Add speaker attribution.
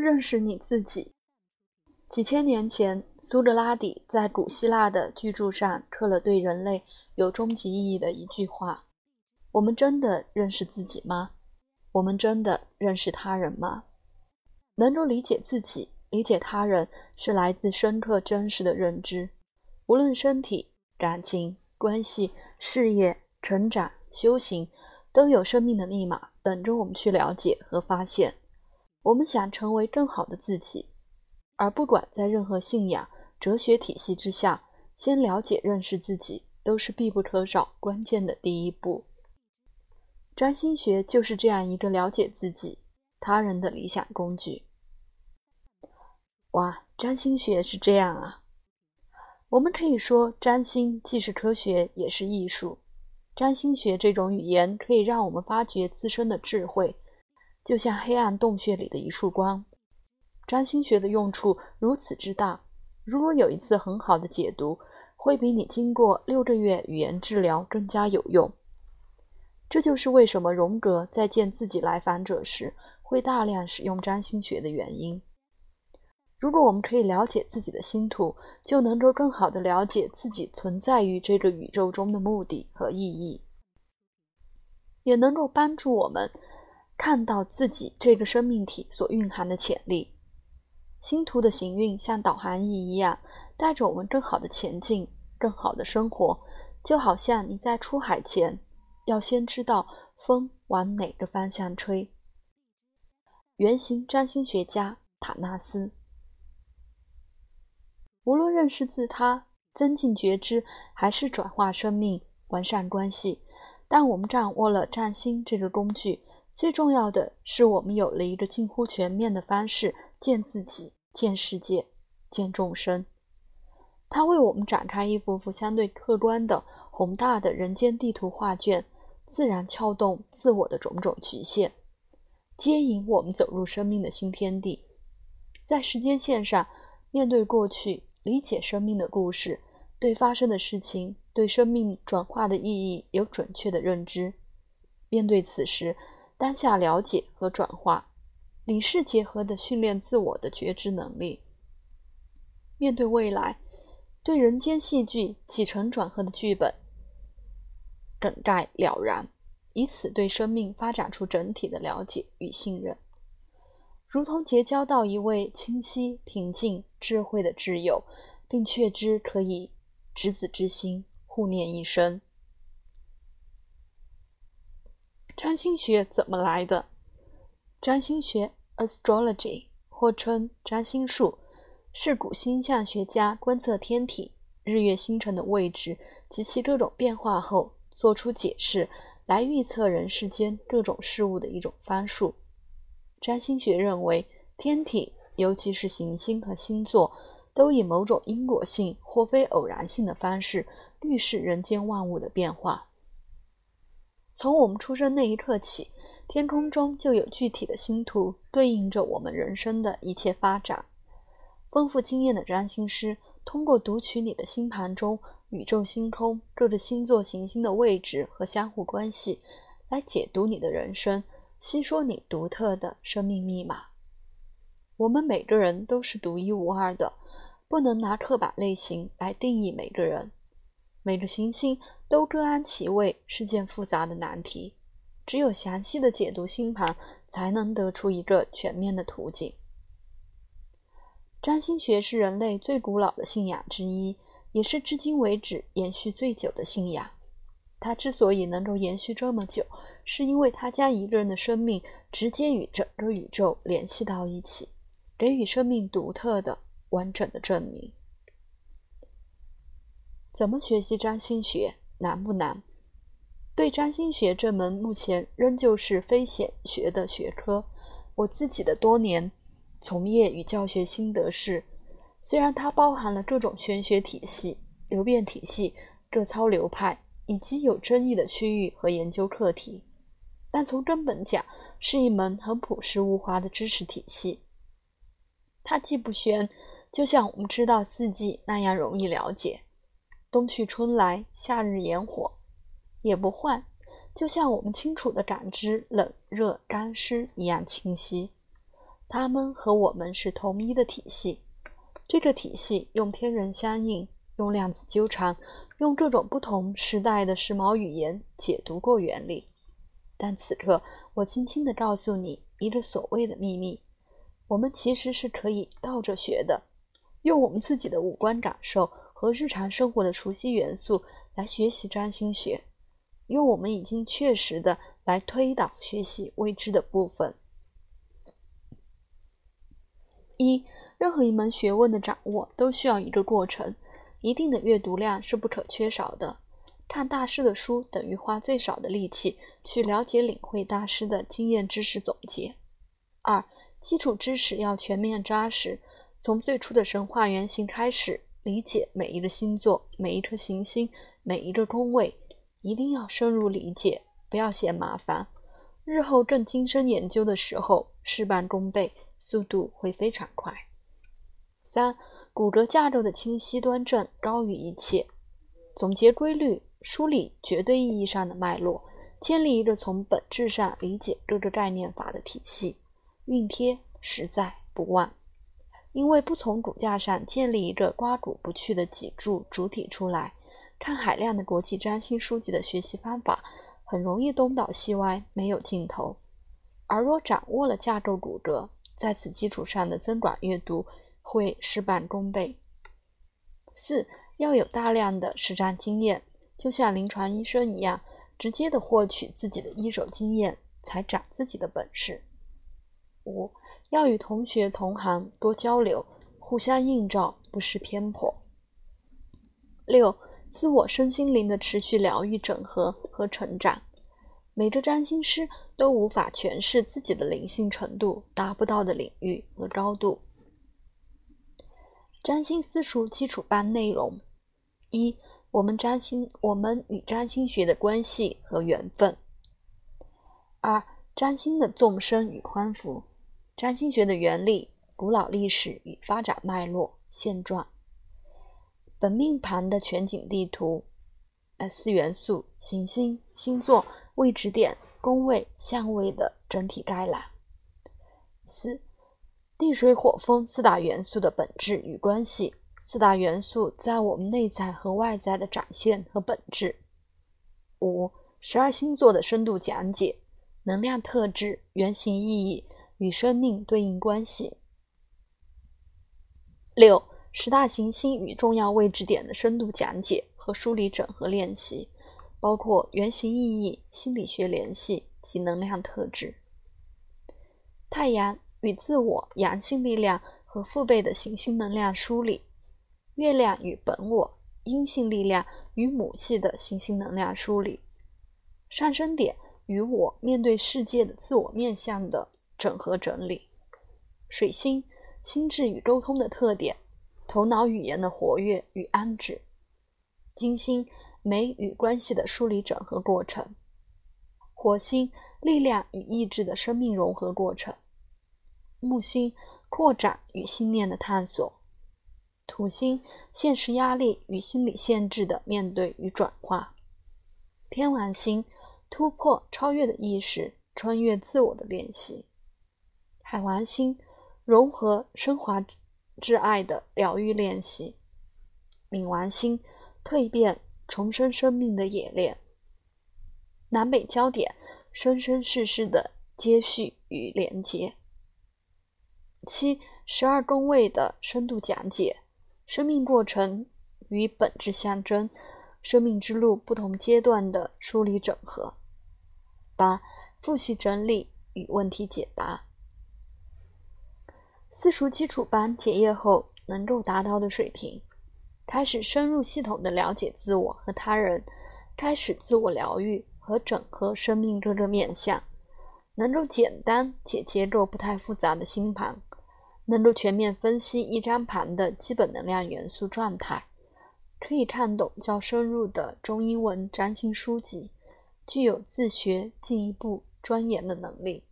Speaker 1: 认识你自己。几千年前，苏格拉底在古希腊的巨柱上刻了对人类有终极意义的一句话：“我们真的认识自己吗？我们真的认识他人吗？能够理解自己、理解他人，是来自深刻真实的认知。无论身体、感情、关系、事业、成长、修行，都有生命的密码等着我们去了解和发现。我们想成为更好的自己。”而不管在任何信仰、哲学体系之下，先了解、认识自己，都是必不可少、关键的第一步。占星学就是这样一个了解自己、他人的理想工具。哇，占星学是这样啊！我们可以说，占星既是科学，也是艺术。占星学这种语言可以让我们发掘自身的智慧，就像黑暗洞穴里的一束光。占星学的用处如此之大，如果有一次很好的解读，会比你经过六个月语言治疗更加有用。这就是为什么荣格在见自己来访者时会大量使用占星学的原因。如果我们可以了解自己的星图，就能够更好的了解自己存在于这个宇宙中的目的和意义，也能够帮助我们看到自己这个生命体所蕴含的潜力。星图的行运像导航仪一样，带着我们更好的前进，更好的生活。就好像你在出海前，要先知道风往哪个方向吹。原型占星学家塔纳斯。无论认识自他、增进觉知，还是转化生命、完善关系，当我们掌握了占星这个工具，最重要的是我们有了一个近乎全面的方式。见自己，见世界，见众生。它为我们展开一幅幅相对客观的宏大的人间地图画卷，自然撬动自我的种种局限，接引我们走入生命的新天地。在时间线上，面对过去，理解生命的故事，对发生的事情，对生命转化的意义有准确的认知。面对此时，当下了解和转化。理事结合的训练自我的觉知能力，面对未来，对人间戏剧起承转合的剧本，梗概了然，以此对生命发展出整体的了解与信任，如同结交到一位清晰、平静、智慧的挚友，并确知可以执子之心，互念一生。占星学怎么来的？占星学。Astrology，或称占星术，是古星象学家观测天体、日月星辰的位置及其各种变化后，做出解释来预测人世间各种事物的一种方术。占星学认为，天体，尤其是行星和星座，都以某种因果性或非偶然性的方式预示人间万物的变化。从我们出生那一刻起。天空中就有具体的星图，对应着我们人生的一切发展。丰富经验的占星师通过读取你的星盘中宇宙星空各个星座行星的位置和相互关系，来解读你的人生，吸收你独特的生命密码。我们每个人都是独一无二的，不能拿刻板类型来定义每个人。每个行星都各安其位，是件复杂的难题。只有详细的解读星盘，才能得出一个全面的图景。占星学是人类最古老的信仰之一，也是至今为止延续最久的信仰。它之所以能够延续这么久，是因为它将一个人的生命直接与整个宇宙联系到一起，给予生命独特的、完整的证明。怎么学习占星学？难不难？对占星学这门目前仍旧是非显学的学科，我自己的多年从业与教学心得是：虽然它包含了各种玄学体系、流变体系、各操流派以及有争议的区域和研究课题，但从根本讲，是一门很朴实无华的知识体系。它既不玄，就像我们知道四季那样容易了解，冬去春来，夏日炎火。也不换，就像我们清楚的感知冷热干湿一样清晰。它们和我们是同一的体系。这个体系用天人相应，用量子纠缠，用各种不同时代的时髦语言解读过原理。但此刻，我轻轻地告诉你一个所谓的秘密：我们其实是可以倒着学的，用我们自己的五官感受和日常生活的熟悉元素来学习占星学，用我们已经确实的来推导学习未知的部分。一。任何一门学问的掌握都需要一个过程，一定的阅读量是不可缺少的。看大师的书等于花最少的力气去了解、领会大师的经验知识总结。二、基础知识要全面扎实，从最初的神话原型开始理解每一个星座、每一颗行星、每一个宫位，一定要深入理解，不要嫌麻烦。日后更精深研究的时候，事半功倍，速度会非常快。三、骨骼架构的清晰端正高于一切。总结规律，梳理绝对意义上的脉络，建立一个从本质上理解各个概念法的体系，熨贴实在不忘。因为不从骨架上建立一个刮骨不去的脊柱主体出来，看海量的国际占星书籍的学习方法，很容易东倒西歪，没有尽头。而若掌握了架构骨骼，在此基础上的增广阅读。会事半功倍。四要有大量的实战经验，就像临床医生一样，直接的获取自己的一手经验，才长自己的本事。五要与同学同行多交流，互相映照，不失偏颇。六自我身心灵的持续疗愈、整合和成长。每个占星师都无法诠释自己的灵性程度达不到的领域和高度。占星私塾基础班内容：一、我们占星，我们与占星学的关系和缘分；二、占星的纵深与宽幅，占星学的原理、古老历史与发展脉络、现状；本命盘的全景地图，呃，四元素、行星、星座、位置点、宫位、相位的整体概览；四。地水火风四大元素的本质与关系，四大元素在我们内在和外在的展现和本质。五、十二星座的深度讲解，能量特质、原型意义与生命对应关系。六、十大行星与重要位置点的深度讲解和梳理整合练习，包括原型意义、心理学联系及能量特质。太阳。与自我阳性力量和父辈的行星能量梳理，月亮与本我阴性力量与母系的行星能量梳理，上升点与我面对世界的自我面向的整合整理，水星心智与沟通的特点，头脑语言的活跃与安置，金星美与关系的梳理整合过程，火星力量与意志的生命融合过程。木星扩展与信念的探索，土星现实压力与心理限制的面对与转化，天王星突破超越的意识，穿越自我的练习，海王星融合升华挚爱的疗愈练习，冥王星蜕变重生生命的演练，南北焦点生生世世的接续与连接。七十二宫位的深度讲解，生命过程与本质象征，生命之路不同阶段的梳理整合。八复习整理与问题解答。私塾基础班结业后能够达到的水平，开始深入系统的了解自我和他人，开始自我疗愈和整合生命各个面向，能够简单且结构不太复杂的星盘。能够全面分析一张盘的基本能量元素状态，可以看懂较深入的中英文占星书籍，具有自学进一步钻研的能力。